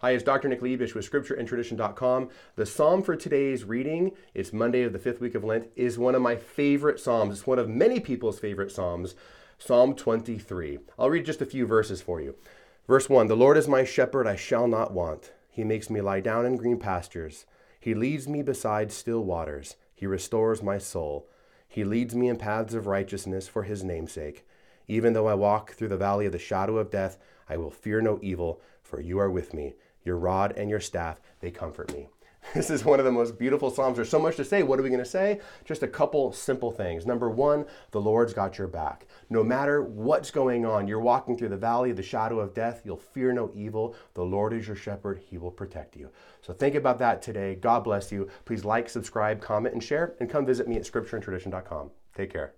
Hi, it's Dr. Nick Lebish with scriptureandtradition.com. The psalm for today's reading, it's Monday of the fifth week of Lent, is one of my favorite psalms. It's one of many people's favorite psalms, Psalm 23. I'll read just a few verses for you. Verse 1 The Lord is my shepherd, I shall not want. He makes me lie down in green pastures. He leads me beside still waters. He restores my soul. He leads me in paths of righteousness for his name's sake. Even though I walk through the valley of the shadow of death, I will fear no evil, for you are with me. Your rod and your staff, they comfort me. This is one of the most beautiful Psalms. There's so much to say. What are we going to say? Just a couple simple things. Number one, the Lord's got your back. No matter what's going on, you're walking through the valley of the shadow of death, you'll fear no evil. The Lord is your shepherd, he will protect you. So think about that today. God bless you. Please like, subscribe, comment, and share, and come visit me at scriptureandtradition.com. Take care.